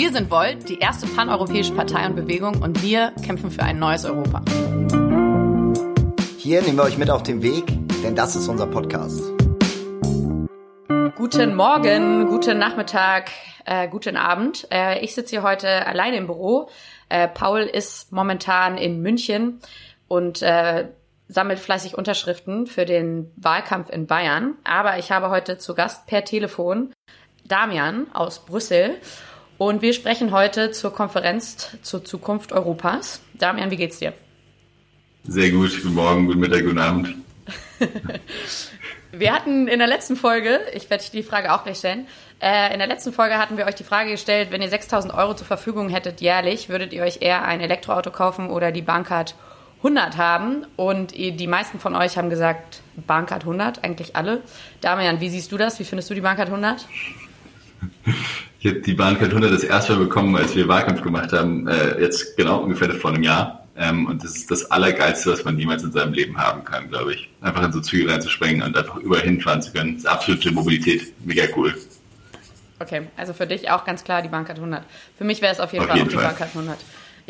Wir sind Volt, die erste paneuropäische Partei und Bewegung und wir kämpfen für ein neues Europa. Hier nehmen wir euch mit auf den Weg, denn das ist unser Podcast. Guten Morgen, guten Nachmittag, äh, guten Abend. Äh, ich sitze hier heute alleine im Büro. Äh, Paul ist momentan in München und äh, sammelt fleißig Unterschriften für den Wahlkampf in Bayern. Aber ich habe heute zu Gast per Telefon Damian aus Brüssel. Und wir sprechen heute zur Konferenz zur Zukunft Europas. Damian, wie geht's dir? Sehr gut. Guten Morgen, guten Mittag, guten Abend. wir hatten in der letzten Folge, ich werde die Frage auch gleich stellen, äh, in der letzten Folge hatten wir euch die Frage gestellt, wenn ihr 6000 Euro zur Verfügung hättet jährlich, würdet ihr euch eher ein Elektroauto kaufen oder die Bahncard 100 haben? Und die meisten von euch haben gesagt, Bahncard 100, eigentlich alle. Damian, wie siehst du das? Wie findest du die Bahncard 100? Ich habe die Bahncard 100 das erste Mal bekommen, als wir Wahlkampf gemacht haben, äh, jetzt genau ungefähr vor einem Jahr. Ähm, und das ist das Allergeilste, was man jemals in seinem Leben haben kann, glaube ich. Einfach in so Züge reinzuspringen und einfach überall hinfahren zu können. Das ist absolute Mobilität. Mega cool. Okay, also für dich auch ganz klar die Bahncard 100. Für mich wäre es auf jeden auf Fall jeden auch die Bahncard 100.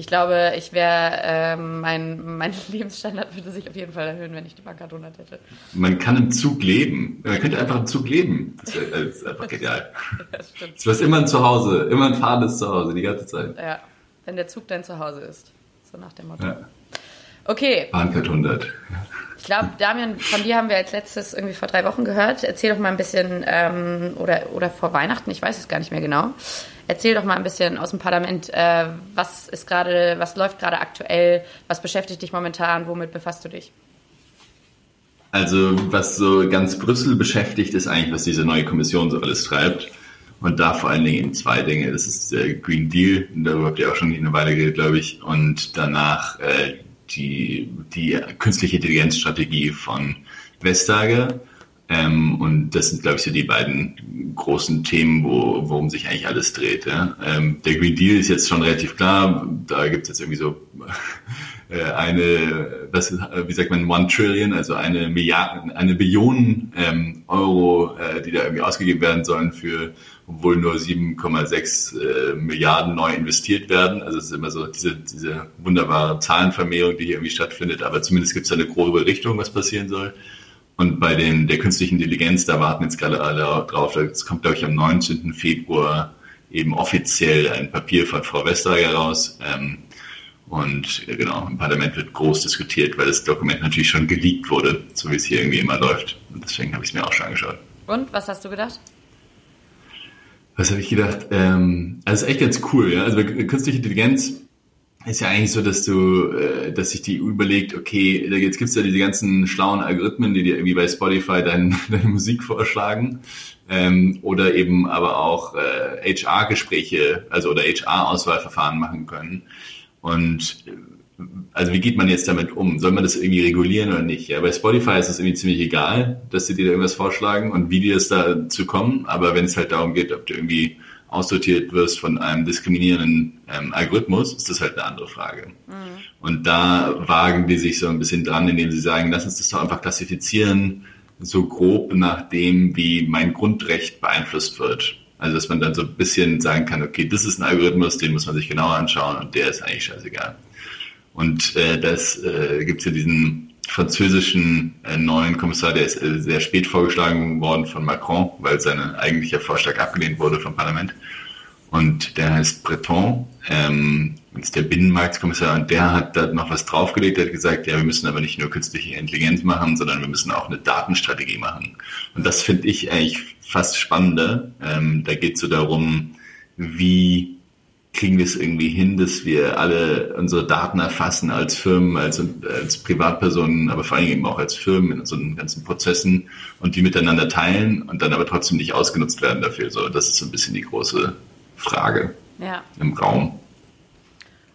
Ich glaube, ich wäre, ähm, mein, mein Lebensstandard würde sich auf jeden Fall erhöhen, wenn ich die Bahncard 100 hätte. Man kann im Zug leben. Man könnte einfach im Zug leben. Das, wär, das ist einfach genial. das stimmt. Du hast immer ein Zuhause, immer ein fahrendes Zuhause, die ganze Zeit. Ja, wenn der Zug dein Zuhause ist. So nach dem Motto. Ja. Okay. Bahncard 100. Ich glaube, Damian, von dir haben wir als letztes irgendwie vor drei Wochen gehört. Erzähl doch mal ein bisschen, ähm, oder, oder vor Weihnachten, ich weiß es gar nicht mehr genau. Erzähl doch mal ein bisschen aus dem Parlament, äh, was ist gerade, was läuft gerade aktuell, was beschäftigt dich momentan, womit befasst du dich? Also, was so ganz Brüssel beschäftigt, ist eigentlich, was diese neue Kommission so alles treibt. Und da vor allen Dingen zwei Dinge. Das ist der Green Deal, darüber habt ihr auch schon eine Weile geredet, glaube ich. Und danach äh, die, die künstliche Intelligenzstrategie von Vestager. Ähm, und das sind, glaube ich, so die beiden großen Themen, wo, worum sich eigentlich alles dreht. Ja? Ähm, der Green Deal ist jetzt schon relativ klar. Da gibt es jetzt irgendwie so äh, eine, was, wie sagt man, One Trillion, also eine Milliarde, eine Billion ähm, Euro, äh, die da irgendwie ausgegeben werden sollen für obwohl nur 7,6 äh, Milliarden neu investiert werden. Also es ist immer so diese, diese wunderbare Zahlenvermehrung, die hier irgendwie stattfindet. Aber zumindest gibt es eine grobe Richtung, was passieren soll. Und bei den, der künstlichen Intelligenz, da warten jetzt gerade alle drauf. Es kommt, glaube ich, am 19. Februar eben offiziell ein Papier von Frau Vestager raus. Ähm, und ja, genau, im Parlament wird groß diskutiert, weil das Dokument natürlich schon geleakt wurde, so wie es hier irgendwie immer läuft. Und deswegen habe ich es mir auch schon angeschaut. Und was hast du gedacht? was habe ich gedacht? Ähm, also ist echt ganz cool, ja. Also künstliche Intelligenz ist ja eigentlich so, dass du, äh, dass sich die überlegt, okay, jetzt gibt's ja diese ganzen schlauen Algorithmen, die dir irgendwie bei Spotify dein, deine Musik vorschlagen. Ähm, oder eben aber auch äh, HR-Gespräche, also oder HR-Auswahlverfahren machen können. Und also wie geht man jetzt damit um? Soll man das irgendwie regulieren oder nicht? Ja, bei Spotify ist es irgendwie ziemlich egal, dass sie dir da irgendwas vorschlagen und wie die es dazu kommen. Aber wenn es halt darum geht, ob du irgendwie aussortiert wirst von einem diskriminierenden ähm, Algorithmus, ist das halt eine andere Frage. Mhm. Und da wagen die sich so ein bisschen dran, indem sie sagen, lass uns das doch einfach klassifizieren, so grob nach dem, wie mein Grundrecht beeinflusst wird. Also dass man dann so ein bisschen sagen kann, okay, das ist ein Algorithmus, den muss man sich genauer anschauen und der ist eigentlich scheißegal. Und äh, das äh, gibt es ja diesen französischen äh, neuen Kommissar, der ist äh, sehr spät vorgeschlagen worden von Macron, weil sein eigentlicher Vorschlag abgelehnt wurde vom Parlament. Und der heißt Breton, ähm, ist der Binnenmarktkommissar und der hat da noch was draufgelegt, der hat gesagt, ja, wir müssen aber nicht nur künstliche Intelligenz machen, sondern wir müssen auch eine Datenstrategie machen. Und das finde ich eigentlich fast spannender. Ähm, da geht es so darum, wie kriegen wir es irgendwie hin, dass wir alle unsere Daten erfassen als Firmen, als, als Privatpersonen, aber vor allem eben auch als Firmen in unseren ganzen Prozessen und die miteinander teilen und dann aber trotzdem nicht ausgenutzt werden dafür. So, das ist so ein bisschen die große Frage ja. im Raum.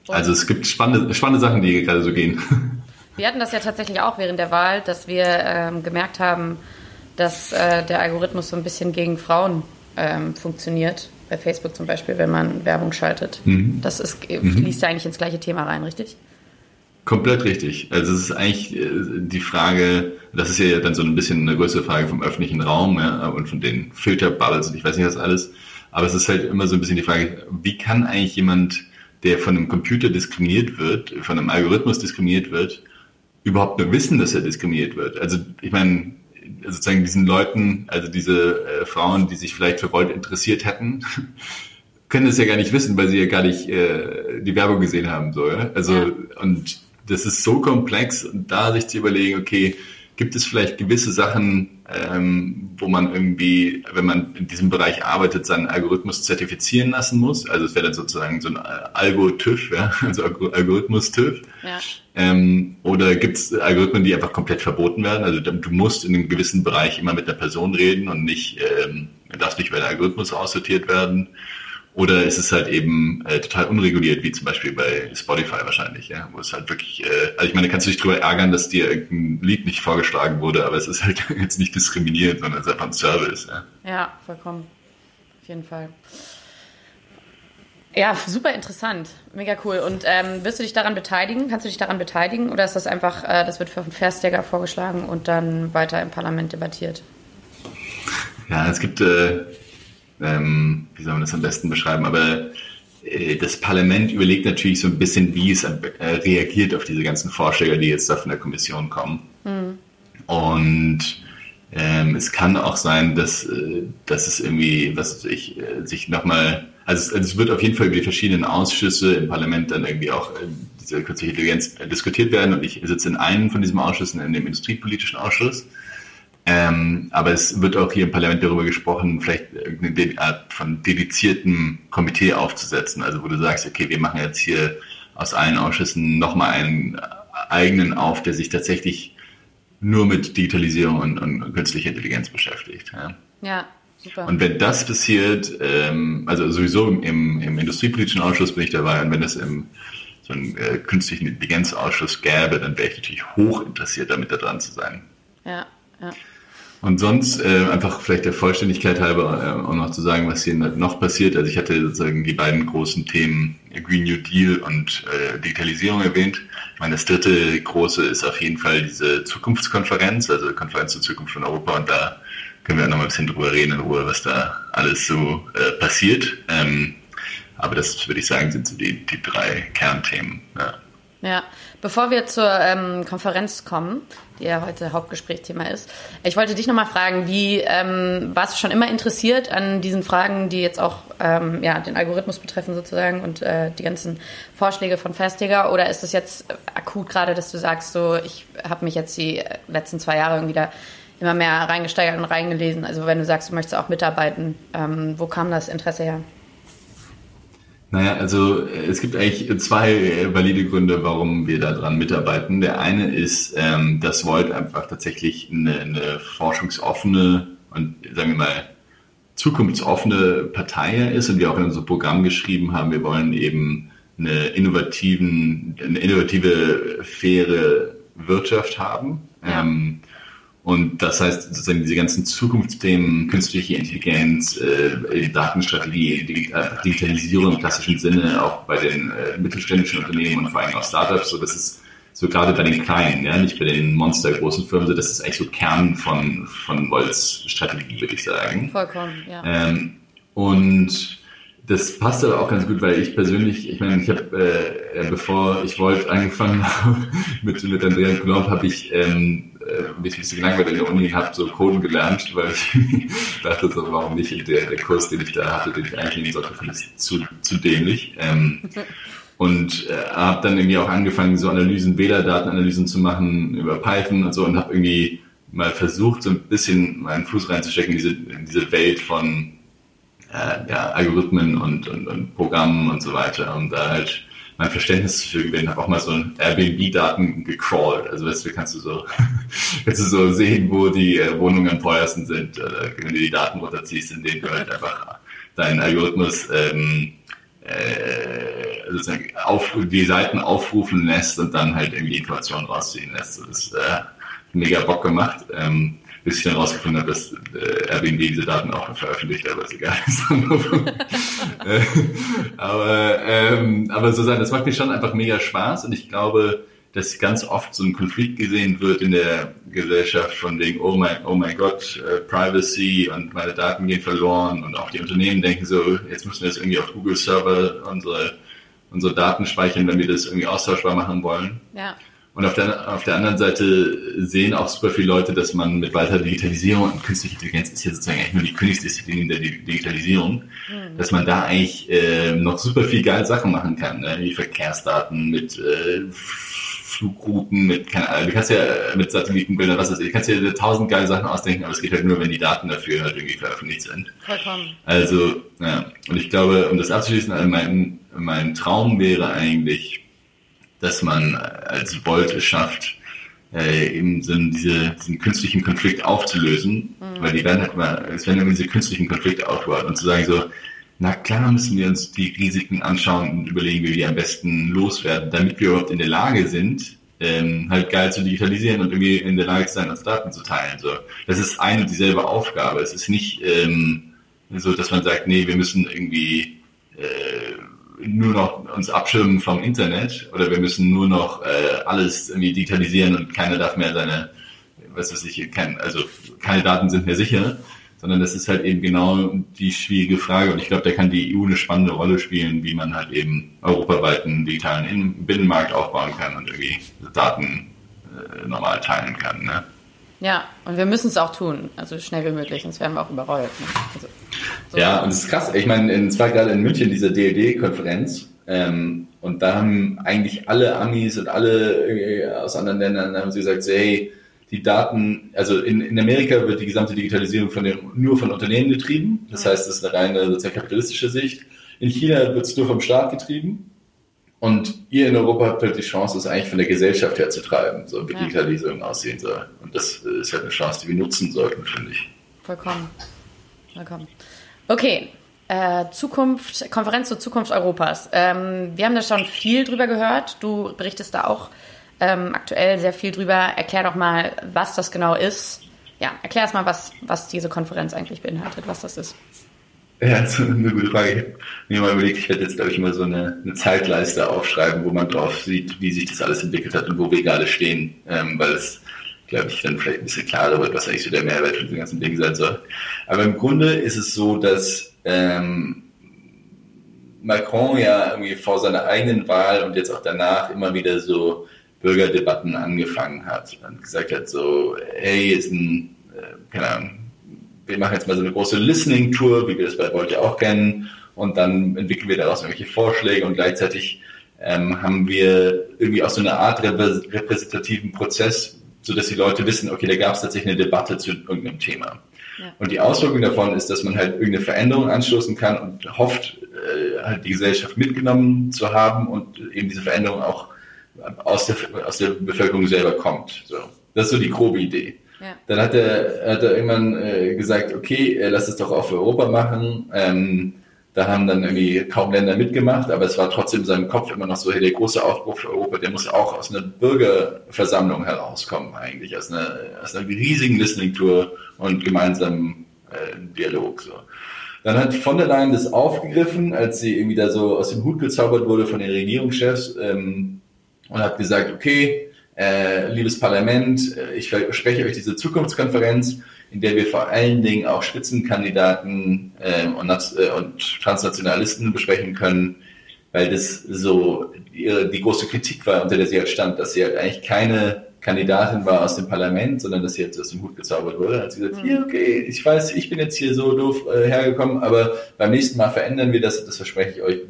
Und also es gibt spannende, spannende Sachen, die gerade so gehen. Wir hatten das ja tatsächlich auch während der Wahl, dass wir ähm, gemerkt haben, dass äh, der Algorithmus so ein bisschen gegen Frauen ähm, funktioniert bei Facebook zum Beispiel, wenn man Werbung schaltet. Mhm. Das ist, mhm. fließt ja eigentlich ins gleiche Thema rein, richtig? Komplett richtig. Also es ist eigentlich äh, die Frage, das ist ja dann so ein bisschen eine größere Frage vom öffentlichen Raum ja, und von den Filterbubbles und ich weiß nicht was alles. Aber es ist halt immer so ein bisschen die Frage, wie kann eigentlich jemand, der von einem Computer diskriminiert wird, von einem Algorithmus diskriminiert wird, überhaupt nur wissen, dass er diskriminiert wird? Also ich meine, sozusagen diesen Leuten, also diese äh, Frauen, die sich vielleicht für Volt interessiert hätten, können das ja gar nicht wissen, weil sie ja gar nicht äh, die Werbung gesehen haben. So, ja? Also ja. und das ist so komplex und da sich zu überlegen, okay, gibt es vielleicht gewisse Sachen, ähm, wo man irgendwie, wenn man in diesem Bereich arbeitet, seinen Algorithmus zertifizieren lassen muss? Also es wäre dann sozusagen so ein Algo-TÜV, ja? also Algorithmus-TÜV. Ja. Ähm, oder gibt es Algorithmen, die einfach komplett verboten werden? Also du musst in einem gewissen Bereich immer mit einer Person reden und nicht, ähm, darfst nicht über den Algorithmus aussortiert werden. Oder ist es halt eben äh, total unreguliert, wie zum Beispiel bei Spotify wahrscheinlich, ja, wo es halt wirklich, äh, also ich meine, kannst du dich drüber ärgern, dass dir irgendein Lied nicht vorgeschlagen wurde, aber es ist halt jetzt nicht diskriminierend, sondern es ist einfach ein Service. Ja, ja vollkommen. Auf jeden Fall. Ja, super interessant, mega cool. Und ähm, wirst du dich daran beteiligen? Kannst du dich daran beteiligen? Oder ist das einfach, äh, das wird für Verstärker vorgeschlagen und dann weiter im Parlament debattiert? Ja, es gibt äh, ähm, wie soll man das am besten beschreiben, aber äh, das Parlament überlegt natürlich so ein bisschen, wie es äh, reagiert auf diese ganzen Vorschläge, die jetzt da von der Kommission kommen. Mhm. Und ähm, es kann auch sein, dass, äh, dass es irgendwie, was ich, äh, sich nochmal, also es, also es wird auf jeden Fall über die verschiedenen Ausschüsse im Parlament dann irgendwie auch diese künstliche Intelligenz diskutiert werden. Und ich sitze in einem von diesen Ausschüssen, in dem industriepolitischen Ausschuss. Ähm, aber es wird auch hier im Parlament darüber gesprochen, vielleicht irgendeine Art von dediziertem Komitee aufzusetzen. Also wo du sagst, okay, wir machen jetzt hier aus allen Ausschüssen nochmal einen eigenen auf, der sich tatsächlich nur mit Digitalisierung und, und künstlicher Intelligenz beschäftigt. Ja, ja super. Und wenn das passiert, ähm, also sowieso im, im Industriepolitischen Ausschuss bin ich dabei und wenn es im so einen äh, künstlichen Intelligenzausschuss gäbe, dann wäre ich natürlich hoch interessiert, damit da dran zu sein. Ja, ja. Und sonst äh, einfach vielleicht der Vollständigkeit halber äh, auch noch zu sagen, was hier noch passiert. Also ich hatte sozusagen die beiden großen Themen Green New Deal und äh, Digitalisierung erwähnt. Ich meine, das dritte große ist auf jeden Fall diese Zukunftskonferenz, also Konferenz zur Zukunft von Europa. Und da können wir auch noch mal ein bisschen drüber reden in Ruhe, was da alles so äh, passiert. Ähm, aber das würde ich sagen, sind so die, die drei Kernthemen. Ja. Ja, bevor wir zur ähm, Konferenz kommen, die ja heute Hauptgesprächsthema ist, ich wollte dich nochmal fragen, wie ähm, warst du schon immer interessiert an diesen Fragen, die jetzt auch ähm, ja, den Algorithmus betreffen sozusagen und äh, die ganzen Vorschläge von Festiger oder ist es jetzt akut gerade, dass du sagst, so ich habe mich jetzt die letzten zwei Jahre irgendwie da immer mehr reingesteigert und reingelesen, also wenn du sagst, du möchtest auch mitarbeiten, ähm, wo kam das Interesse her? Naja, also es gibt eigentlich zwei valide Gründe, warum wir daran mitarbeiten. Der eine ist, ähm, dass Volt einfach tatsächlich eine, eine forschungsoffene und sagen wir mal zukunftsoffene Partei ist und wir auch in unser Programm geschrieben haben, wir wollen eben eine innovativen, eine innovative, faire Wirtschaft haben. Ja. Ähm, und das heißt, sozusagen diese ganzen Zukunftsthemen, künstliche Intelligenz, äh, Datenstrategie, äh, Digitalisierung im klassischen Sinne, auch bei den äh, mittelständischen Unternehmen und vor allem auch Startups, so das ist so gerade bei den kleinen, ja, nicht bei den monstergroßen Firmen, so das ist eigentlich so Kern von, von Volts Strategie, würde ich sagen. Vollkommen, ja. Ähm, und das passt aber auch ganz gut, weil ich persönlich, ich meine, ich habe, äh, bevor ich Volt angefangen habe mit, mit Andrea Coulomb, habe ich ähm, äh, mich ein bisschen gelangweilt in der Uni, habe so Coden gelernt, weil ich dachte so, warum nicht? Der, der Kurs, den ich da hatte, den ich eigentlich nehmen sollte, fand ich zu, zu dämlich. Ähm, und äh, habe dann irgendwie auch angefangen, so Analysen, Wählerdatenanalysen zu machen über Python und so und habe irgendwie mal versucht, so ein bisschen meinen Fuß reinzustecken in diese, in diese Welt von äh, ja, Algorithmen und, und, und Programmen und so weiter, um da halt mein Verständnis für gewinnen. Habe auch mal so Airbnb-Daten gecrawlt. Also weißt du, kannst du so, kannst du so sehen, wo die äh, Wohnungen am teuersten sind, oder wenn du die Daten runterziehst, in denen du halt einfach deinen Algorithmus ähm, äh, sozusagen auf, die Seiten aufrufen lässt und dann halt irgendwie Informationen rausziehen lässt. Das ist äh, mega Bock gemacht. Ähm, bis ich dann habe, dass äh, Airbnb diese Daten auch veröffentlicht, aber ist egal. Äh, aber, ähm, aber so sein, das macht mir schon einfach mega Spaß und ich glaube, dass ganz oft so ein Konflikt gesehen wird in der Gesellschaft von wegen, oh mein, oh mein Gott, äh, Privacy und meine Daten gehen verloren und auch die Unternehmen denken so, jetzt müssen wir das irgendwie auf Google Server unsere, unsere Daten speichern, wenn wir das irgendwie austauschbar machen wollen. Ja. Und auf der, auf der anderen Seite sehen auch super viele Leute, dass man mit weiterer Digitalisierung und künstliche Intelligenz ist ja sozusagen eigentlich nur die Königsdisziplin der Digitalisierung, mhm. dass man da eigentlich äh, noch super viel geile Sachen machen kann, ne? wie Verkehrsdaten mit äh, Flugrouten, mit, keine Ahnung, du kannst ja mit Satellitenbildern, was weiß ich, du kannst ja tausend geile Sachen ausdenken, aber es geht halt nur, wenn die Daten dafür halt irgendwie veröffentlicht sind. Vollkommen. Also, ja, und ich glaube, um das abzuschließen, also mein, mein Traum wäre eigentlich, dass man als Volt es schafft, äh, eben so diese, diesen künstlichen Konflikt aufzulösen, mhm. weil die werden halt mal, es werden irgendwie diese künstlichen Konflikte aufgebaut und zu sagen so, na klar müssen wir uns die Risiken anschauen und überlegen, wie wir die am besten loswerden, damit wir überhaupt in der Lage sind, ähm, halt geil zu digitalisieren und irgendwie in der Lage zu sein, uns Daten zu teilen. So, das ist eine und dieselbe Aufgabe. Es ist nicht ähm, so, dass man sagt, nee, wir müssen irgendwie äh, nur noch uns abschirmen vom Internet oder wir müssen nur noch äh, alles irgendwie digitalisieren und keiner darf mehr seine, was weiß ich, kein, also keine Daten sind mehr sicher sondern das ist halt eben genau die schwierige Frage. Und ich glaube, da kann die EU eine spannende Rolle spielen, wie man halt eben europaweit einen digitalen Binnenmarkt aufbauen kann und irgendwie Daten äh, normal teilen kann. Ne? Ja, und wir müssen es auch tun, also schnell wie möglich, sonst werden wir auch überrollt. Ne? Also, so. Ja, und es ist krass. Ich meine, es war gerade in München diese DLD-Konferenz ähm, und da haben eigentlich alle Amis und alle aus anderen Ländern haben sie gesagt, hey, die Daten, also in, in Amerika wird die gesamte Digitalisierung von den, nur von Unternehmen getrieben. Das heißt, das ist eine reine sozusagen kapitalistische Sicht. In China wird es nur vom Staat getrieben. Und ihr in Europa habt halt die Chance, das eigentlich von der Gesellschaft her zu treiben, so wie ja. Digitalisierung aussehen soll. Und das ist halt eine Chance, die wir nutzen sollten, finde ich. Vollkommen. Vollkommen. Okay, äh, Zukunft, Konferenz zur Zukunft Europas. Ähm, wir haben da schon viel drüber gehört. Du berichtest da auch ähm, aktuell sehr viel drüber. Erklär doch mal, was das genau ist. Ja, erklär erst mal, was, was diese Konferenz eigentlich beinhaltet, was das ist. Ja, das ist eine gute Frage. Ich habe mir mal überlegt, ich werde jetzt, glaube ich, mal so eine, eine, Zeitleiste aufschreiben, wo man drauf sieht, wie sich das alles entwickelt hat und wo wir gerade stehen, ähm, weil es, glaube ich, dann vielleicht ein bisschen klarer wird, was eigentlich so der Mehrwert von dem ganzen Ding sein soll. Aber im Grunde ist es so, dass ähm, Macron ja irgendwie vor seiner eigenen Wahl und jetzt auch danach immer wieder so Bürgerdebatten angefangen hat und gesagt hat, so, hey, ist ein, äh, keine Ahnung, wir machen jetzt mal so eine große Listening-Tour, wie wir das bei Volt ja auch kennen, und dann entwickeln wir daraus irgendwelche Vorschläge und gleichzeitig ähm, haben wir irgendwie auch so eine Art repräsentativen Prozess, so dass die Leute wissen, okay, da gab es tatsächlich eine Debatte zu irgendeinem Thema. Ja. Und die Auswirkung davon ist, dass man halt irgendeine Veränderung anstoßen kann und hofft, äh, halt die Gesellschaft mitgenommen zu haben und eben diese Veränderung auch aus der, aus der Bevölkerung selber kommt. So. Das ist so die grobe Idee. Ja. Dann hat er, hat er irgendwann äh, gesagt, okay, lass es doch auch für Europa machen. Ähm, da haben dann irgendwie kaum Länder mitgemacht, aber es war trotzdem in seinem Kopf immer noch so, hey, der große Aufbruch für Europa, der muss auch aus einer Bürgerversammlung herauskommen eigentlich, aus einer, aus einer riesigen Listening-Tour und gemeinsamen äh, Dialog. So. Dann hat von der Leyen das aufgegriffen, als sie irgendwie da so aus dem Hut gezaubert wurde von den Regierungschefs, ähm, und hat gesagt, okay, äh, liebes Parlament, äh, ich verspreche euch diese Zukunftskonferenz, in der wir vor allen Dingen auch Spitzenkandidaten äh, und, äh, und Transnationalisten besprechen können, weil das so die, die große Kritik war, unter der sie halt stand, dass sie halt eigentlich keine Kandidatin war aus dem Parlament, sondern dass sie jetzt aus dem Hut gezaubert wurde. Hat sie gesagt, mhm. hier, okay, ich weiß, ich bin jetzt hier so doof äh, hergekommen, aber beim nächsten Mal verändern wir das, das verspreche ich euch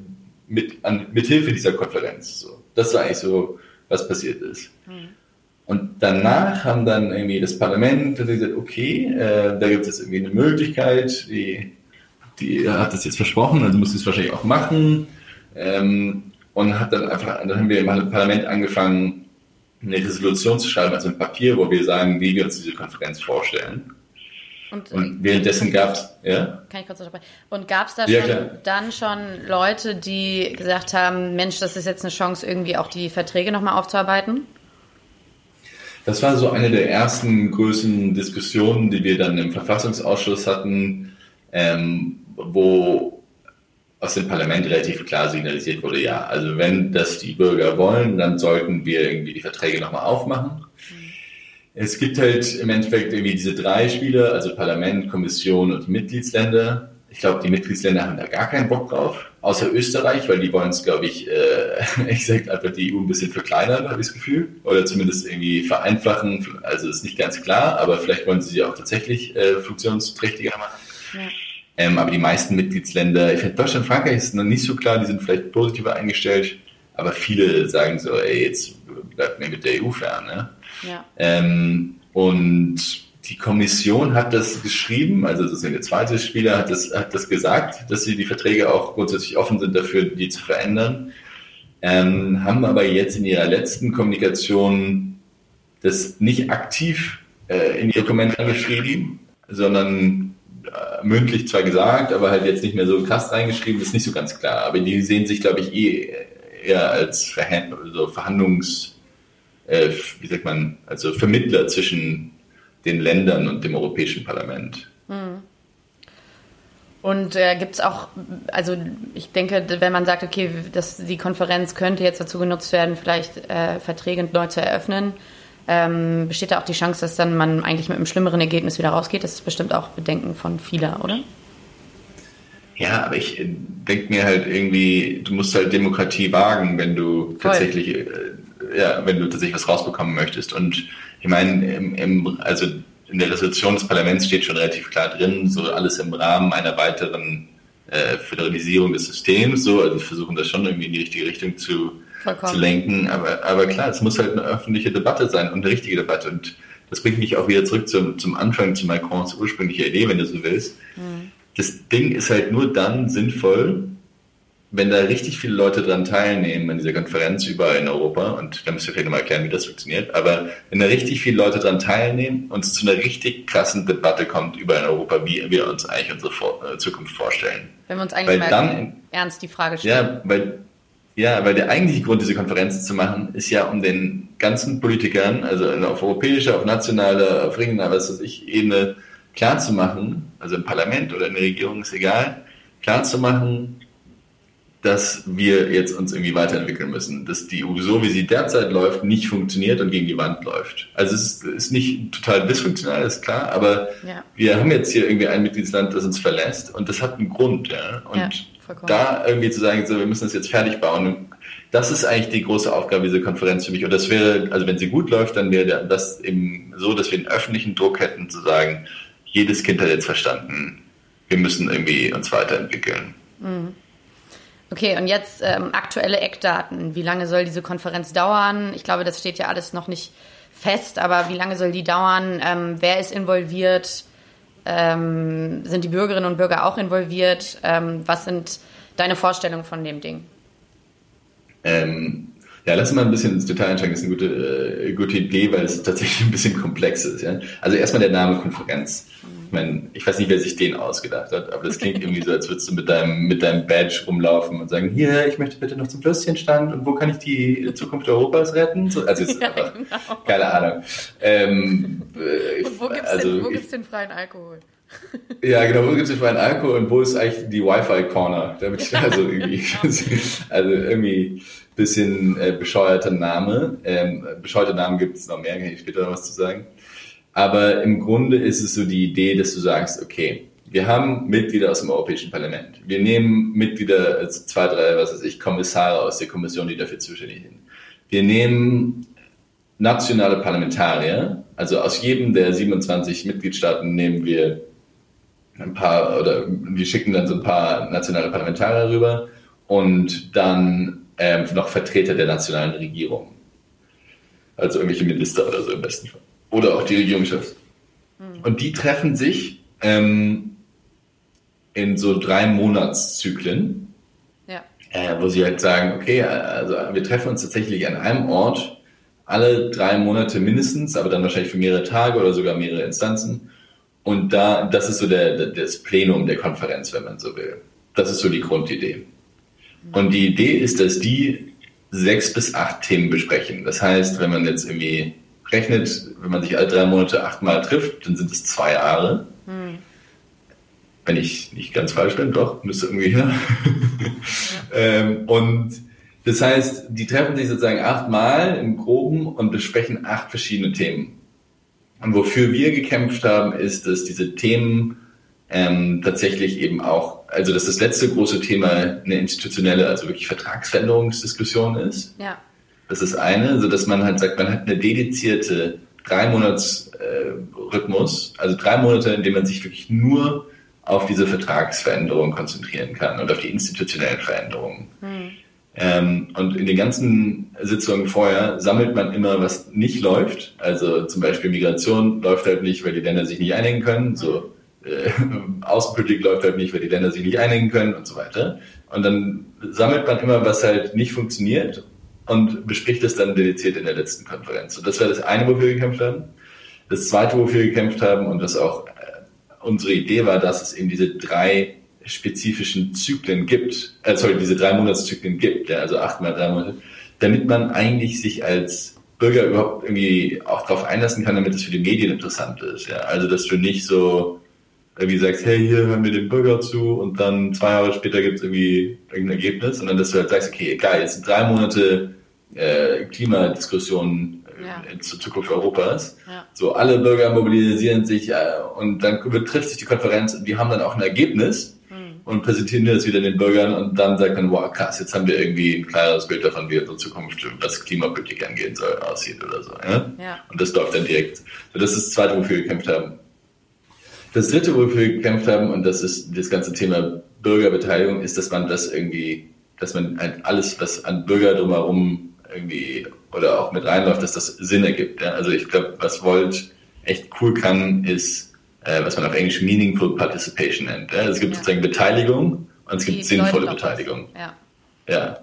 mit, an, mit Hilfe dieser Konferenz. So. Das war eigentlich so, was passiert ist. Mhm. Und danach haben dann irgendwie das Parlament gesagt, okay, äh, da gibt es irgendwie eine Möglichkeit, die, die hat das jetzt versprochen, also muss es wahrscheinlich auch machen. Ähm, und hat dann einfach, dann haben wir im Parlament angefangen, eine Resolution zu schreiben, also ein Papier, wo wir sagen, wie wir uns diese Konferenz vorstellen. Und, und währenddessen gab es, ja? Kann ich kurz unterbrechen? Und gab es da ja, schon, dann schon Leute, die gesagt haben, Mensch, das ist jetzt eine Chance, irgendwie auch die Verträge nochmal aufzuarbeiten? Das war so eine der ersten größten Diskussionen, die wir dann im Verfassungsausschuss hatten, ähm, wo aus dem Parlament relativ klar signalisiert wurde, ja, also wenn das die Bürger wollen, dann sollten wir irgendwie die Verträge nochmal aufmachen. Es gibt halt im Endeffekt irgendwie diese drei Spiele, also Parlament, Kommission und Mitgliedsländer. Ich glaube, die Mitgliedsländer haben da gar keinen Bock drauf, außer Österreich, weil die wollen es, glaube ich, äh, ich sag einfach die EU ein bisschen verkleinern, habe ich das Gefühl. Oder zumindest irgendwie vereinfachen. Also ist nicht ganz klar, aber vielleicht wollen sie sie auch tatsächlich äh, funktionsträchtiger machen. Ja. Ähm, aber die meisten Mitgliedsländer, ich finde Deutschland, Frankreich ist noch nicht so klar, die sind vielleicht positiver eingestellt, aber viele sagen so, ey, jetzt bleibt mir mit der EU fern. Ne? Ähm, und die Kommission hat das geschrieben, also sozusagen der zweite Spieler hat das, hat das gesagt, dass sie die Verträge auch grundsätzlich offen sind dafür, die zu verändern, ähm, haben aber jetzt in ihrer letzten Kommunikation das nicht aktiv äh, in ihr Dokument geschrieben, sondern äh, mündlich zwar gesagt, aber halt jetzt nicht mehr so krass reingeschrieben, ist nicht so ganz klar. Aber die sehen sich, glaube ich, eh eher als Verhand also Verhandlungs, äh, wie sagt man, also Vermittler zwischen den Ländern und dem Europäischen Parlament. Hm. Und äh, gibt es auch, also ich denke, wenn man sagt, okay, dass die Konferenz könnte jetzt dazu genutzt werden, vielleicht äh, Verträge neu zu eröffnen, ähm, besteht da auch die Chance, dass dann man eigentlich mit einem schlimmeren Ergebnis wieder rausgeht? Das ist bestimmt auch Bedenken von vieler, oder? Ja, aber ich äh, denke mir halt irgendwie, du musst halt Demokratie wagen, wenn du Voll. tatsächlich, äh, ja, wenn du tatsächlich was rausbekommen möchtest. Und ich meine, im, im, also in der Resolution des Parlaments steht schon relativ klar drin, so alles im Rahmen einer weiteren äh, Föderalisierung des Systems. So, also wir versuchen das schon irgendwie in die richtige Richtung zu, zu lenken. Aber, aber klar, es muss halt eine öffentliche Debatte sein und eine richtige Debatte. Und das bringt mich auch wieder zurück zum, zum Anfang, zu Macrons ursprünglicher Idee, wenn du so willst. Mhm das Ding ist halt nur dann sinnvoll, wenn da richtig viele Leute dran teilnehmen an dieser Konferenz überall in Europa, und da müssen wir vielleicht mal erklären, wie das funktioniert, aber wenn da richtig viele Leute dran teilnehmen und es zu einer richtig krassen Debatte kommt überall in Europa, wie wir uns eigentlich unsere Vor äh, Zukunft vorstellen. Wenn wir uns eigentlich weil mal dann, ernst die Frage stellen. Ja, weil, ja, weil der eigentliche Grund, diese Konferenzen zu machen, ist ja um den ganzen Politikern, also auf europäischer, auf nationaler, auf regionaler, was weiß ich, Ebene, klarzumachen, also im Parlament oder in der Regierung ist egal, klarzumachen, dass wir jetzt uns irgendwie weiterentwickeln müssen, dass die EU so wie sie derzeit läuft nicht funktioniert und gegen die Wand läuft. Also es ist, nicht total dysfunktional, ist klar, aber ja. wir haben jetzt hier irgendwie ein Mitgliedsland, das uns verlässt und das hat einen Grund, ja. Und ja, da irgendwie zu sagen, so wir müssen das jetzt fertig bauen, das ist eigentlich die große Aufgabe dieser Konferenz für mich. Und das wäre, also wenn sie gut läuft, dann wäre das eben so, dass wir einen öffentlichen Druck hätten zu sagen, jedes Kind hat jetzt verstanden, wir müssen irgendwie uns weiterentwickeln. Mhm. Okay, und jetzt ähm, aktuelle Eckdaten. Wie lange soll diese Konferenz dauern? Ich glaube, das steht ja alles noch nicht fest, aber wie lange soll die dauern? Ähm, wer ist involviert? Ähm, sind die Bürgerinnen und Bürger auch involviert? Ähm, was sind deine Vorstellungen von dem Ding? Ähm, ja, lass mal ein bisschen ins Detail einsteigen. Das ist eine gute, äh, gute Idee, weil es tatsächlich ein bisschen komplex ist. Ja? Also erstmal der Name Konferenz. Ich meine, ich weiß nicht, wer sich den ausgedacht hat, aber das klingt irgendwie so, als würdest du mit deinem, mit deinem Badge rumlaufen und sagen, hier, ich möchte bitte noch zum Würstchenstand und wo kann ich die Zukunft Europas retten? So, also ist ja, einfach, genau. keine Ahnung. Ähm, äh, und wo gibt's also, den, den freien Alkohol? Ja, genau, wo gibt es den freien Alkohol und wo ist eigentlich die Wi-Fi-Corner? Damit ich also irgendwie, also irgendwie bisschen äh, bescheuerter Name. Ähm, bescheuerte Namen gibt es noch mehr, kann ich später noch was zu sagen. Aber im Grunde ist es so die Idee, dass du sagst, okay, wir haben Mitglieder aus dem Europäischen Parlament. Wir nehmen Mitglieder, also zwei, drei, was weiß ich, Kommissare aus der Kommission, die dafür zuständig sind. Wir nehmen nationale Parlamentarier, also aus jedem der 27 Mitgliedstaaten nehmen wir ein paar, oder wir schicken dann so ein paar nationale Parlamentarier rüber und dann ähm, noch Vertreter der nationalen Regierung. Also irgendwelche Minister oder so im besten Fall. Oder auch die Regierungschefs. Mhm. Und die treffen sich ähm, in so drei Monatszyklen, ja. äh, wo sie halt sagen, okay, also wir treffen uns tatsächlich an einem Ort alle drei Monate mindestens, aber dann wahrscheinlich für mehrere Tage oder sogar mehrere Instanzen. Und da, das ist so der, das Plenum der Konferenz, wenn man so will. Das ist so die Grundidee. Und die Idee ist, dass die sechs bis acht Themen besprechen. Das heißt, wenn man jetzt irgendwie rechnet, wenn man sich alle drei Monate achtmal trifft, dann sind es zwei Jahre. Hm. wenn ich nicht ganz falsch bin, doch, müsste irgendwie her. ähm, und das heißt, die treffen sich sozusagen achtmal im Groben und besprechen acht verschiedene Themen. Und wofür wir gekämpft haben, ist, dass diese Themen ähm, tatsächlich eben auch, also dass das letzte große Thema eine institutionelle, also wirklich Vertragsveränderungsdiskussion ist. Ja. Das ist eine, so dass man halt sagt, man hat eine dedizierte drei Monats äh, Rhythmus, also drei Monate, in dem man sich wirklich nur auf diese Vertragsveränderung konzentrieren kann und auf die institutionellen Veränderungen. Mhm. Ähm, und in den ganzen Sitzungen vorher sammelt man immer, was nicht läuft. Also zum Beispiel Migration läuft halt nicht, weil die Länder sich nicht einigen können. So äh, Außenpolitik läuft halt nicht, weil die Länder sich nicht einigen können und so weiter. Und dann sammelt man immer, was halt nicht funktioniert und bespricht es dann dediziert in der letzten Konferenz. Und das war das eine, wofür wir gekämpft haben. Das zweite, wofür wir gekämpft haben und was auch äh, unsere Idee war, dass es eben diese drei spezifischen Zyklen gibt, äh, sorry, diese drei Monatszyklen gibt, ja, also acht mal drei Monate, damit man eigentlich sich als Bürger überhaupt irgendwie auch darauf einlassen kann, damit es für die Medien interessant ist. Ja. Also dass du nicht so irgendwie sagst, hey, hier hören wir den Bürger zu und dann zwei Jahre später gibt es irgendwie irgendein Ergebnis, sondern dass du halt sagst, okay, egal, jetzt sind drei Monate äh, Klimadiskussionen ja. zur Zukunft Europas. Ja. So alle Bürger mobilisieren sich äh, und dann trifft sich die Konferenz und die haben dann auch ein Ergebnis und präsentieren das wieder den Bürgern und dann sagt man, wow, krass, jetzt haben wir irgendwie ein kleineres Bild davon, wie unsere Zukunft, was Klimapolitik angehen soll, aussieht oder so. Ja? ja. Und das läuft dann direkt. So, das ist das Zweite, wofür wir gekämpft haben. Das Dritte, wofür wir gekämpft haben, und das ist das ganze Thema Bürgerbeteiligung, ist, dass man das irgendwie, dass man alles, was an Bürger drumherum irgendwie oder auch mit reinläuft, dass das Sinn ergibt. Ja? Also ich glaube, was Volt echt cool kann, ist äh, was man auf Englisch Meaningful Participation nennt. Ja? Es gibt ja. sozusagen Beteiligung und es gibt die sinnvolle Beteiligung. Ja. ja.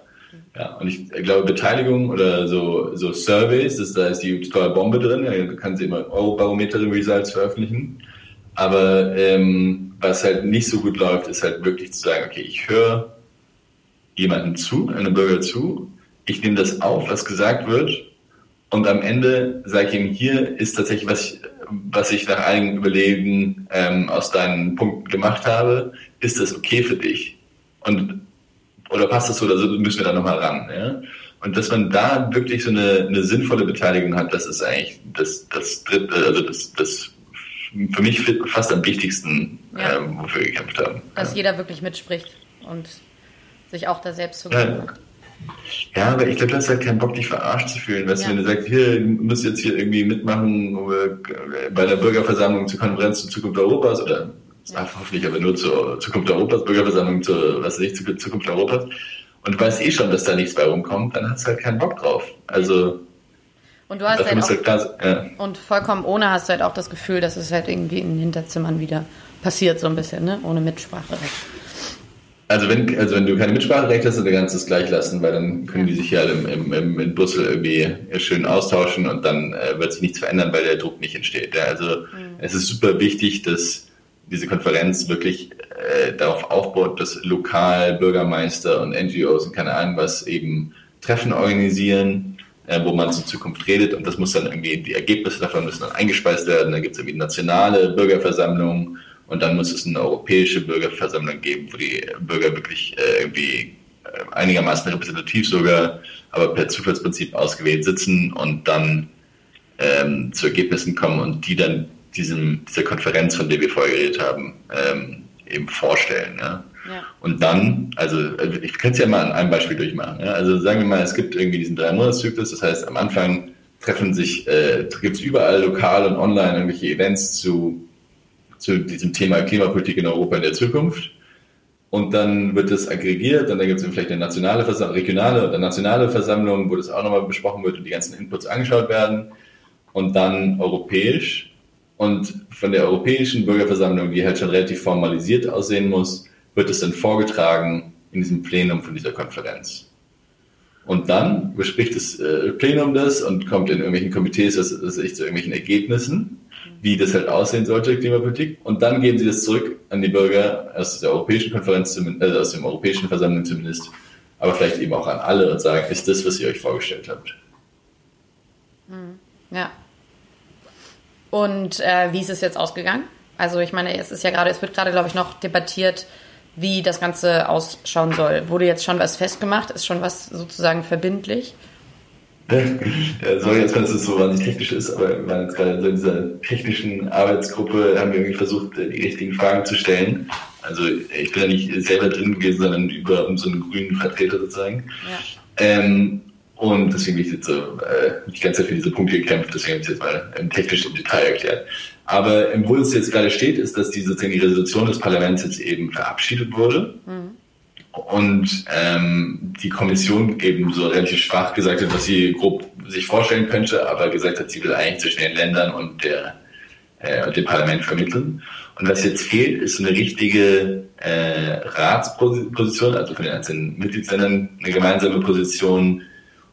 Ja, und ich glaube, Beteiligung oder so, so Surveys, das, da ist die tolle Bombe drin, da kann sie immer Eurobarometer-Results veröffentlichen. Aber ähm, was halt nicht so gut läuft, ist halt wirklich zu sagen, okay, ich höre jemandem zu, einem Bürger zu, ich nehme das auf, was gesagt wird, und am Ende sage ich ihm, hier ist tatsächlich, was ich was ich nach einigen Überlegen ähm, aus deinen Punkten gemacht habe, ist das okay für dich? Und oder passt das so oder so, müssen wir da nochmal ran. Ja? Und dass man da wirklich so eine, eine sinnvolle Beteiligung hat, das ist eigentlich das, das dritte, also das, das für mich fast am wichtigsten, ja. ähm, wofür wir gekämpft haben. Dass ja. jeder wirklich mitspricht und sich auch da selbst zugehört. Ja. Ja, aber ich glaube, du hast halt keinen Bock, dich verarscht zu fühlen. Weißt ja. du, wenn du sagst, hier, du musst jetzt hier irgendwie mitmachen bei der Bürgerversammlung zur Konferenz zur Zukunft Europas oder ja. hoffentlich aber nur zur Zukunft Europas, Bürgerversammlung zur, was weiß ich, zur Zukunft Europas und du weißt eh schon, dass da nichts bei rumkommt, dann hast du halt keinen Bock drauf. Also und du hast halt auch, halt klar, ja. und vollkommen ohne hast du halt auch das Gefühl, dass es halt irgendwie in den Hinterzimmern wieder passiert, so ein bisschen, ne? ohne Mitsprache. Also wenn, also wenn du keine Mitspracherecht hast, dann kannst du es gleich lassen, weil dann können die sich ja im, im, im, in Brüssel irgendwie schön austauschen und dann äh, wird sich nichts verändern, weil der Druck nicht entsteht. Ja? Also mhm. es ist super wichtig, dass diese Konferenz wirklich äh, darauf aufbaut, dass lokal Bürgermeister und NGOs und keine Ahnung was eben Treffen organisieren, äh, wo man zur Zukunft redet und das muss dann irgendwie, die Ergebnisse davon müssen dann eingespeist werden. Dann gibt es irgendwie nationale Bürgerversammlungen und dann muss es eine europäische Bürgerversammlung geben, wo die Bürger wirklich äh, irgendwie äh, einigermaßen repräsentativ sogar, aber per Zufallsprinzip ausgewählt sitzen und dann ähm, zu Ergebnissen kommen und die dann diesem, dieser Konferenz, von der wir vorher geredet haben, ähm, eben vorstellen. Ja? ja? Und dann, also, also ich kann es ja mal an einem Beispiel durchmachen. Ja? Also sagen wir mal, es gibt irgendwie diesen Drei-Monats-Zyklus, das heißt am Anfang treffen sich, äh, gibt es überall lokal und online irgendwelche Events zu zu diesem Thema Klimapolitik in Europa in der Zukunft. Und dann wird das aggregiert und dann gibt es vielleicht eine nationale Versammlung, regionale oder nationale Versammlung, wo das auch nochmal besprochen wird und die ganzen Inputs angeschaut werden. Und dann europäisch. Und von der europäischen Bürgerversammlung, die halt schon relativ formalisiert aussehen muss, wird es dann vorgetragen in diesem Plenum von dieser Konferenz. Und dann bespricht das äh, Plenum das und kommt in irgendwelchen Komitees, das, das ich zu irgendwelchen Ergebnissen wie das halt aussehen sollte, Klimapolitik. Und dann geben sie das zurück an die Bürger aus der Europäischen Konferenz, also aus dem Europäischen Versammlung zumindest, aber vielleicht eben auch an alle und sagen, ist das, was ihr euch vorgestellt habt. Hm, ja. Und äh, wie ist es jetzt ausgegangen? Also ich meine, es ist ja gerade, es wird gerade, glaube ich, noch debattiert, wie das Ganze ausschauen soll. Wurde jetzt schon was festgemacht? Ist schon was sozusagen verbindlich? Ja, sorry jetzt, wenn es so wahnsinnig technisch ist, aber wir waren jetzt gerade in dieser technischen Arbeitsgruppe, haben wir irgendwie versucht, die richtigen Fragen zu stellen. Also ich bin ja nicht selber drin gewesen, sondern über so einen grünen Vertreter sozusagen. Ja. Ähm, und deswegen bin ich jetzt so äh, die ganze Zeit für diese Punkte gekämpft, deswegen habe ich es jetzt mal im technischen Detail erklärt. Aber wo es jetzt gerade steht, ist, dass die, sozusagen die Resolution des Parlaments jetzt eben verabschiedet wurde. Mhm. Und ähm, die Kommission eben so relativ schwach gesagt hat, was sie grob sich vorstellen könnte, aber gesagt hat, sie will eigentlich zwischen den Ländern und der äh, und dem Parlament vermitteln. Und was jetzt fehlt, ist eine richtige äh, Ratsposition, also von den einzelnen Mitgliedsländern eine gemeinsame Position.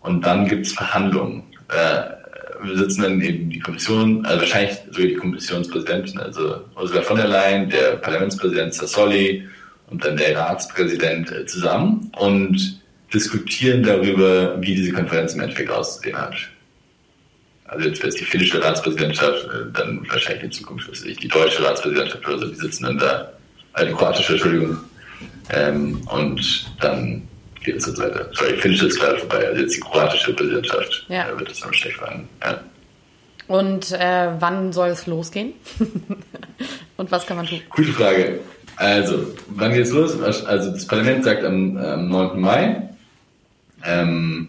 Und dann gibt's Verhandlungen. Äh, wir sitzen dann eben die Kommission, also wahrscheinlich sogar die Kommissionspräsidentin, also Ursula von der Leyen, der Parlamentspräsident Sassoli und dann der Ratspräsident äh, zusammen und diskutieren darüber, wie diese Konferenz im Endeffekt auszusehen hat. Also jetzt wäre es die finnische Ratspräsidentschaft, äh, dann wahrscheinlich in Zukunft was ich, die deutsche Ratspräsidentschaft oder so, die sitzen dann da, äh, die kroatische, Entschuldigung, ähm, und dann geht es jetzt weiter. Sorry, finnische ist gerade vorbei, also jetzt die kroatische Präsidentschaft ja. äh, wird das dann schlecht werden. Ja. Und äh, wann soll es losgehen? Und was kann man tun? Gute Frage. Also, wann geht es los? Also, das Parlament sagt am, am 9. Mai. Ähm,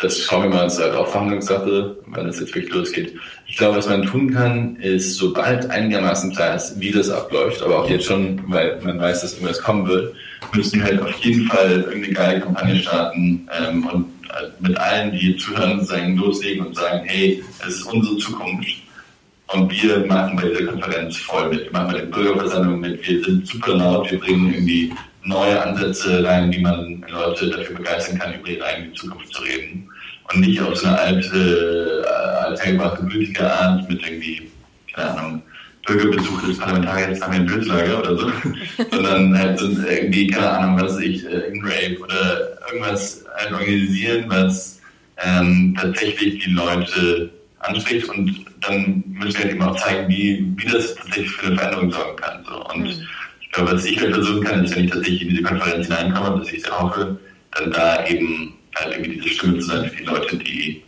das schauen wir mal, das ist halt auch Verhandlungssache, wann das jetzt wirklich losgeht. Ich glaube, was man tun kann, ist, sobald einigermaßen klar ist, wie das abläuft, aber auch jetzt schon, weil man weiß, dass irgendwas kommen wird, müssen wir halt auf jeden Fall irgendeine geile Kampagne starten ähm, und äh, mit allen, die zuhören, sagen, loslegen und sagen, hey, es ist unsere Zukunft. Und wir machen bei dieser Konferenz voll mit. Wir machen bei der Bürgerversammlung mit. Wir sind super laut. Wir bringen irgendwie neue Ansätze rein, wie man Leute dafür begeistern kann, über ihre eigene Zukunft zu reden. Und nicht auf so eine alte, äh, althergebrachte Art mit irgendwie, keine Ahnung, Bürgerbesuch des Parlamentariers nach dem Bildlager oder so, sondern halt so irgendwie, keine Ahnung, was ich, äh, in Rape oder irgendwas halt organisieren, was ähm, tatsächlich die Leute anspricht und dann müssen wir halt eben auch zeigen, wie, wie das tatsächlich für eine Veränderung sorgen kann. So. Und mhm. ich glaube, was ich halt versuchen kann, ist, wenn ich tatsächlich in diese Konferenz hineinkomme, dass ich sehr hoffe, dann da eben halt irgendwie diese Stimme zu sein für die Leute, die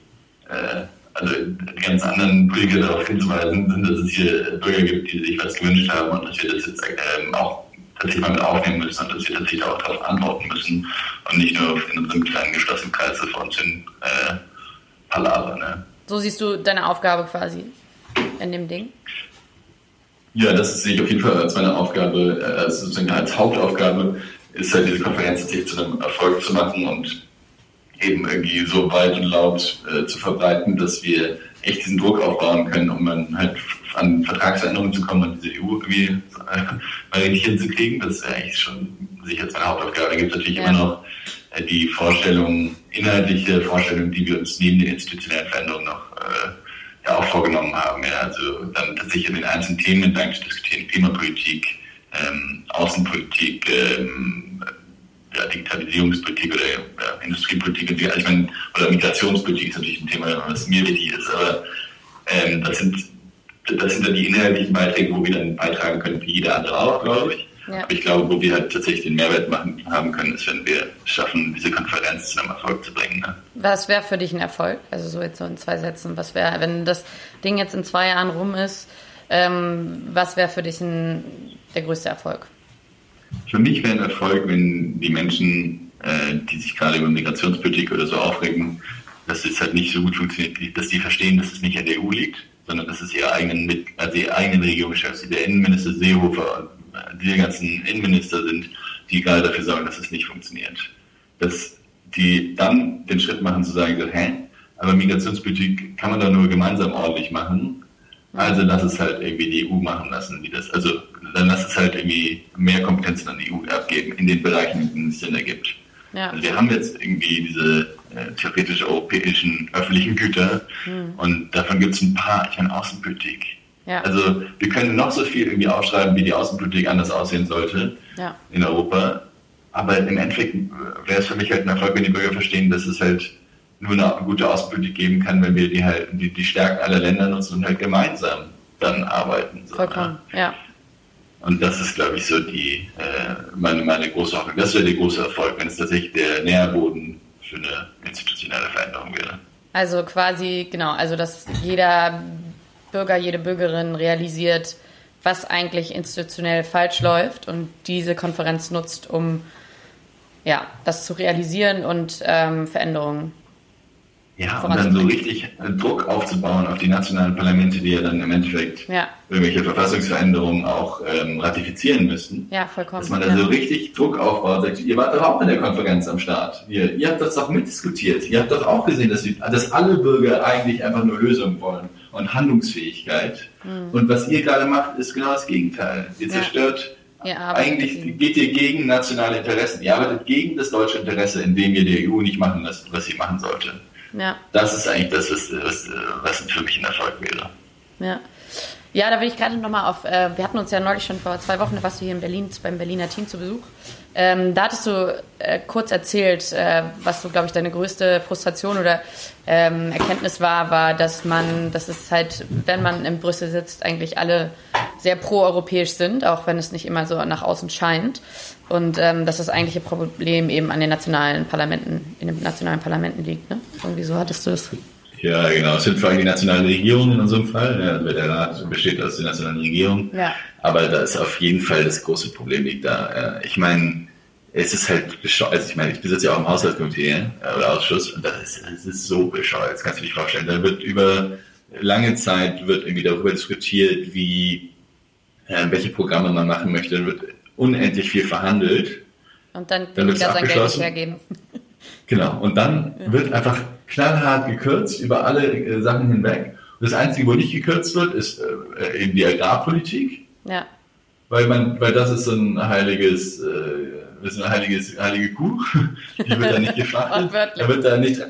äh, also die ganz anderen Politiker darauf hinzuweisen sind, dass es hier Bürger gibt, die sich was gewünscht haben und dass wir das jetzt ähm, auch tatsächlich mal mit aufnehmen müssen und dass wir tatsächlich auch darauf antworten müssen und nicht nur in unserem kleinen geschlossenen Kreis vor uns hin äh, palabern. Ne? So siehst du deine Aufgabe quasi in dem Ding? Ja, das sehe ich auf jeden Fall als meine Aufgabe, also sozusagen als Hauptaufgabe, ist halt diese Konferenz tatsächlich zu einem Erfolg zu machen und eben irgendwie so weit und laut äh, zu verbreiten, dass wir echt diesen Druck aufbauen können, um dann halt an Vertragsänderungen zu kommen und diese EU irgendwie äh, mal richtig hinzukriegen. Das ist ja eigentlich schon sicher meine Hauptaufgabe. Da gibt es natürlich ja. immer noch die Vorstellungen, inhaltliche Vorstellungen, die wir uns neben den institutionellen Veränderungen noch äh, ja auch vorgenommen haben. Ja. Also dann tatsächlich in den einzelnen Themen entlang zu diskutieren, Klimapolitik, ähm, Außenpolitik, ähm, ja, Digitalisierungspolitik oder ja, Industriepolitik und ich meine, oder Migrationspolitik ist natürlich ein Thema, was mir wichtig ist, aber ähm, das sind das sind dann die inhaltlichen Beiträge, wo wir dann beitragen können, wie jeder andere auch, glaube ich. Ja. Aber ich glaube, wo wir halt tatsächlich den Mehrwert machen, haben können, ist, wenn wir schaffen, diese Konferenz zu einem Erfolg zu bringen. Ne? Was wäre für dich ein Erfolg? Also so jetzt so in zwei Sätzen. Was wäre, wenn das Ding jetzt in zwei Jahren rum ist, ähm, was wäre für dich ein, der größte Erfolg? Für mich wäre ein Erfolg, wenn die Menschen, äh, die sich gerade über Migrationspolitik oder so aufregen, dass es halt nicht so gut funktioniert, dass die verstehen, dass es nicht an der EU liegt, sondern dass es ihre eigenen, also ihre eigenen Regierungschefs, der Innenminister Seehofer und äh, die ganzen Innenminister sind, die gerade dafür sorgen, dass es nicht funktioniert. Dass die dann den Schritt machen zu sagen, so, hä, aber Migrationspolitik kann man doch nur gemeinsam ordentlich machen. Also lass es halt irgendwie die EU machen lassen, wie das, also dann lass es halt irgendwie mehr Kompetenzen an die EU abgeben in den Bereichen, in denen es Sinn ergibt. Ja. Also wir haben jetzt irgendwie diese äh, theoretisch europäischen öffentlichen Güter mhm. und davon gibt es ein paar, ich meine Außenpolitik. Ja. Also wir können noch so viel irgendwie aufschreiben, wie die Außenpolitik anders aussehen sollte ja. in Europa. Aber im Endeffekt wäre es für mich halt ein Erfolg, wenn die Bürger verstehen, dass es halt nur eine gute Außenpolitik geben kann, wenn wir die halt die, die Stärken aller Länder nutzen und halt gemeinsam dann arbeiten. So, Vollkommen, ne? ja. Und das ist, glaube ich, so die äh, meine, meine große Hoffnung. Das wäre der große Erfolg, wenn es tatsächlich der Nährboden für eine institutionelle Veränderung wäre. Also quasi, genau, also dass jeder Bürger, jede Bürgerin realisiert, was eigentlich institutionell falsch läuft und diese Konferenz nutzt, um ja, das zu realisieren und ähm, Veränderungen Ja, und dann so richtig Druck aufzubauen auf die nationalen Parlamente, die ja dann im Endeffekt Ja. irgendwelche Verfassungsveränderungen auch ähm, ratifizieren müssen. Ja, vollkommen. Dass man da ja. so richtig Druck aufbaut, sagt, ihr wart doch auch in der Konferenz am Start. Ihr, ihr habt das doch mitdiskutiert. Ihr habt doch auch gesehen, dass, die, dass alle Bürger eigentlich einfach nur Lösungen wollen und Handlungsfähigkeit. Und was ihr gerade macht, ist genau das Gegenteil. Ihr Mhm. Ja. zerstört, arbeitet eigentlich dagegen. geht ihr gegen nationale Interessen. Ihr arbeitet gegen das deutsche Interesse, indem ihr der EU nicht machen lasst, was sie machen sollte. Ja, Das ist eigentlich das, was, was, was für mich ein Erfolg wäre. ja. Ja, da will ich gerade nochmal auf, äh, wir hatten uns ja neulich schon vor zwei Wochen, warst du hier in Berlin beim Berliner Team zu Besuch. Ähm, da hattest du äh, kurz erzählt, äh, was so, glaube ich, deine größte Frustration oder ähm, Erkenntnis war, war, dass man, dass es halt, wenn man in Brüssel sitzt, eigentlich alle sehr pro-europäisch sind, auch wenn es nicht immer so nach außen scheint. Und ähm, dass das eigentliche Problem eben an den nationalen Parlamenten, in den nationalen Parlamenten liegt. Ne? Irgendwie so hattest du es. Ja, genau. Es sind vor allem die nationalen Regierungen in unserem Fall. Ja, also der Rat besteht aus den nationalen Regierungen. Ja. Aber da ist auf jeden Fall das große Problem liegt da. Ich meine, es ist halt bescheuert. Also ich meine, ich besitze ja auch im Haushaltskomitee oder Ausschuss und das ist, das ist so bescheuert. Das kannst du dir nicht vorstellen. Da wird über lange Zeit wird irgendwie darüber diskutiert, wie welche Programme man machen möchte. Da wird unendlich viel verhandelt. Und dann Dann Geld nicht abgeschlossen. Genau. Und dann wird einfach knallhart gekürzt über alle äh, Sachen hinweg. Und das Einzige, wo nicht gekürzt wird, ist äh, eben die Agrarpolitik, Ja, weil man, weil das ist so ein heiliges, äh, ist eine heiliges, heilige Kuh. Die wird da nicht geschlachtet. Da wird da nicht.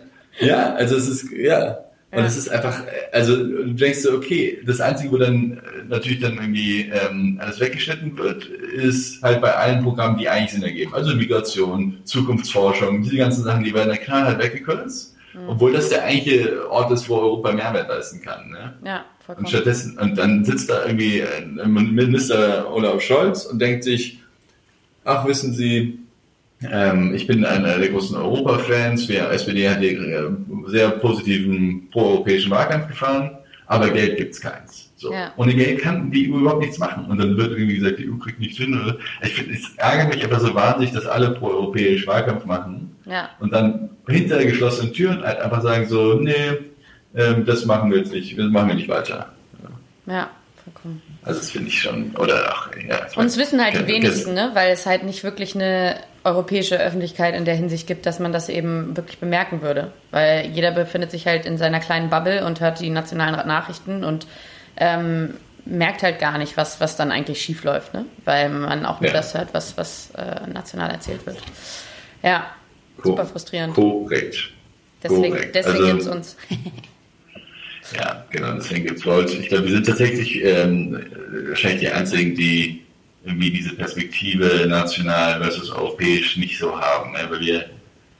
Ja, also es ist ja. Und es ist einfach, äh, also du denkst so, okay, das Einzige, wo dann äh, natürlich dann irgendwie ähm, alles weggeschnitten wird, ist halt bei allen Programmen, die eigentlich Sinn ergeben. Also Migration, Zukunftsforschung, diese ganzen Sachen, die werden dann knallhart weggekürzt. Mhm. Obwohl das der eigentliche Ort ist, wo Europa Mehrwert leisten kann. Ne? ja, Und vollkommen. stattdessen, und dann sitzt da irgendwie ein Minister Olaf Scholz und denkt sich, ach, wissen Sie, ähm, ich bin einer der großen Europa-Fans, wir SPD hat hier äh, sehr positiven pro-europäischen Wahlkampf gefahren, aber Geld gibt's keins. So. Ja. Ohne Geld kann die EU überhaupt nichts machen. Und dann wird irgendwie gesagt, die EU kriegt nichts hin. Oder? Ich finde, es ärgert mich einfach so wahnsinnig, dass alle pro-europäisch Wahlkampf machen Ja, und dann hinter geschlossenen Türen halt einfach sagen so, nee, ähm, das machen wir jetzt nicht, das machen wir nicht weiter. ja, vollkommen. Also das finde ich schon, oder ach, ja. Und es wissen halt die wenigsten, ne? weil es halt nicht wirklich eine europäische Öffentlichkeit in der Hinsicht gibt, dass man das eben wirklich bemerken würde. Weil jeder befindet sich halt in seiner kleinen Bubble und hört die nationalen Nachrichten und ähm, merkt halt gar nicht, was, was dann eigentlich schief läuft, ne? weil man auch nur Ja. das hört, was, was äh, national erzählt wird. Ja, Ko- super frustrierend. Korrekt. Deswegen, korrekt. deswegen Also- gibt's uns. Ja, genau, deswegen gibt's Volt. Ich glaube, wir sind tatsächlich ähm, wahrscheinlich die Einzigen, die irgendwie diese Perspektive national versus europäisch nicht so haben, ne? weil wir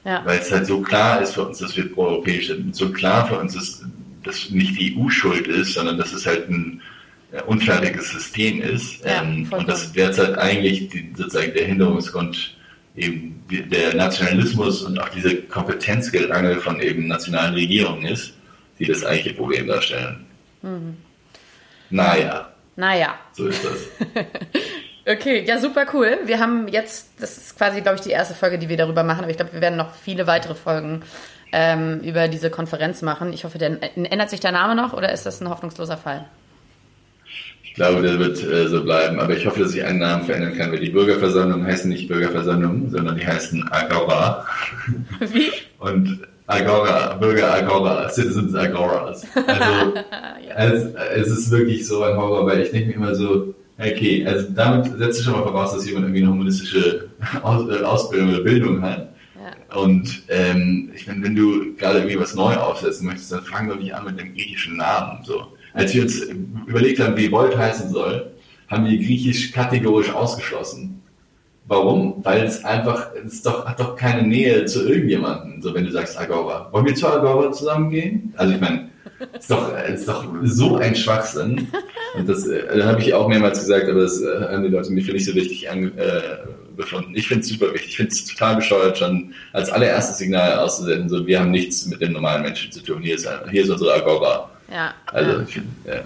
Ja, weil es halt so klar ist für uns, dass wir proeuropäisch sind. So klar für uns ist, dass nicht die EU schuld ist, sondern dass es halt ein äh, unfertiges System ist. Ja, ähm, und dass derzeit eigentlich die, sozusagen der Hinderungsgrund eben der Nationalismus und auch diese Kompetenzgerangel von eben nationalen Regierungen ist, die das eigentliche Problem darstellen. Mhm. Naja, naja. so ist das. Okay, ja, super cool. Wir haben jetzt, das ist quasi, glaube ich, die erste Folge, die wir darüber machen, aber ich glaube, wir werden noch viele weitere Folgen ähm, über diese Konferenz machen. Ich hoffe, der, ändert sich der Name noch oder ist das ein hoffnungsloser Fall? Ich glaube, der wird äh, so bleiben, aber ich hoffe, dass ich einen Namen verändern kann, weil die Bürgerversammlungen heißen nicht Bürgerversammlungen, sondern die heißen Agora. Wie? Und Agora, Bürger Agora, Citizens Agoras. Also es, es ist wirklich so ein Horror, weil ich denke mir immer so, okay, also damit setzt du schon mal voraus, dass jemand irgendwie eine humanistische Aus, äh, Ausbildung oder Bildung hat. Ja. Und ähm, ich meine, wenn du gerade irgendwie was neu aufsetzen möchtest, dann fang doch nicht an mit einem griechischen Namen. So. Als wir uns überlegt haben, wie Volt heißen soll, haben wir griechisch kategorisch ausgeschlossen. Warum? Weil es einfach, es doch, hat doch keine Nähe zu irgendjemandem, so wenn du sagst Agora. Wollen wir zu Agora zusammengehen? Also ich meine, ist doch, ist doch so ein Schwachsinn. Und das, äh, habe ich auch mehrmals gesagt, aber das äh, haben die Leute mir für nicht so richtig an, äh, befunden. Ich finde es super wichtig. Ich finde es total bescheuert, schon als allererstes Signal auszusenden, so wir haben nichts mit den normalen Menschen zu tun. Hier ist, hier ist unsere Agora. Ja. Also, ich ja.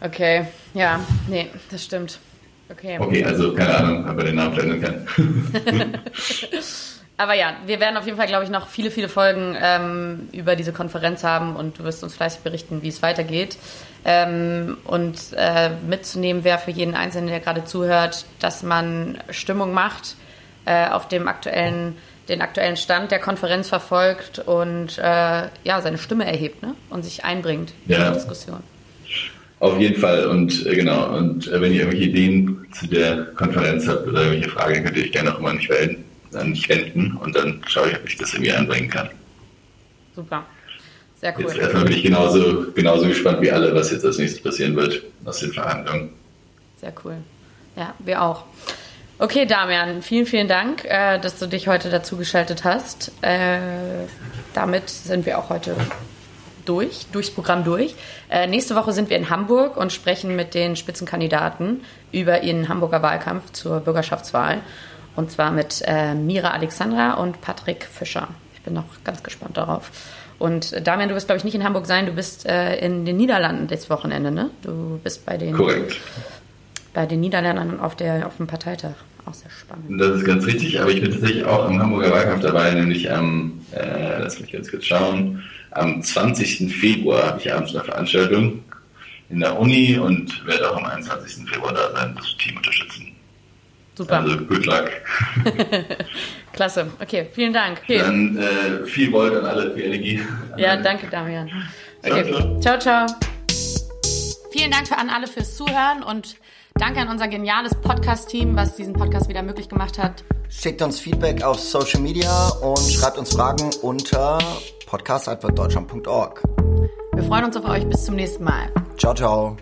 Okay, ja, nee, das stimmt. Okay. Okay, also keine Ahnung, ob er den Namen verändern kann. Aber ja, wir werden auf jeden Fall, glaube ich, noch viele, viele Folgen ähm, über diese Konferenz haben und du wirst uns fleißig berichten, wie es weitergeht. Ähm, und äh, mitzunehmen wäre für jeden Einzelnen, der gerade zuhört, dass man Stimmung macht, äh, auf dem aktuellen, den aktuellen Stand der Konferenz verfolgt und äh, ja, seine Stimme erhebt ne? und sich einbringt in Ja. die Diskussion. Auf jeden Fall und äh, genau. Und äh, wenn ihr irgendwelche Ideen zu der Konferenz habt oder irgendwelche Fragen, könnt ihr euch gerne auch immer an mich melden, an mich wenden und dann schaue ich, ob ich das irgendwie einbringen kann. Super. Sehr cool. Jetzt erstmal bin ich genauso, genauso gespannt wie alle, was jetzt als nächstes passieren wird aus den Verhandlungen. Sehr cool. Ja, wir auch. Okay, Damian, vielen, vielen Dank, äh, dass du dich heute dazugeschaltet hast. Äh, damit sind wir auch heute durch, durchs Programm durch. Äh, nächste Woche sind wir in Hamburg und sprechen mit den Spitzenkandidaten über ihren Hamburger Wahlkampf zur Bürgerschaftswahl. Und zwar mit äh, Mira Alexandra und Patrick Fischer. Ich bin noch ganz gespannt darauf. Und äh, Damian, du wirst, glaube ich, nicht in Hamburg sein. Du bist äh, in den Niederlanden das Wochenende, ne? Du bist bei den Korrekt. bei den Niederländern auf, der, auf dem Parteitag. Auch sehr spannend. Das ist ganz richtig, aber ich bin tatsächlich auch im Hamburger Wahlkampf dabei, nämlich am, äh, lass mich ganz kurz schauen, am 20. Februar habe ich abends eine Veranstaltung in der Uni und werde auch am 21. Februar da sein, das Team unterstützen. Super, Also good luck. klasse. Okay, vielen Dank. Okay. Dann äh, viel Volt an alle, viel Energie. Ja, danke, Damian. Okay, ciao, ciao. Vielen Dank für an alle fürs Zuhören und danke an unser geniales Podcast-Team, was diesen Podcast wieder möglich gemacht hat. Schickt uns Feedback auf Social Media und schreibt uns Fragen unter podcast.deutschland.org. Wir freuen uns auf euch. Bis zum nächsten Mal. Ciao, ciao.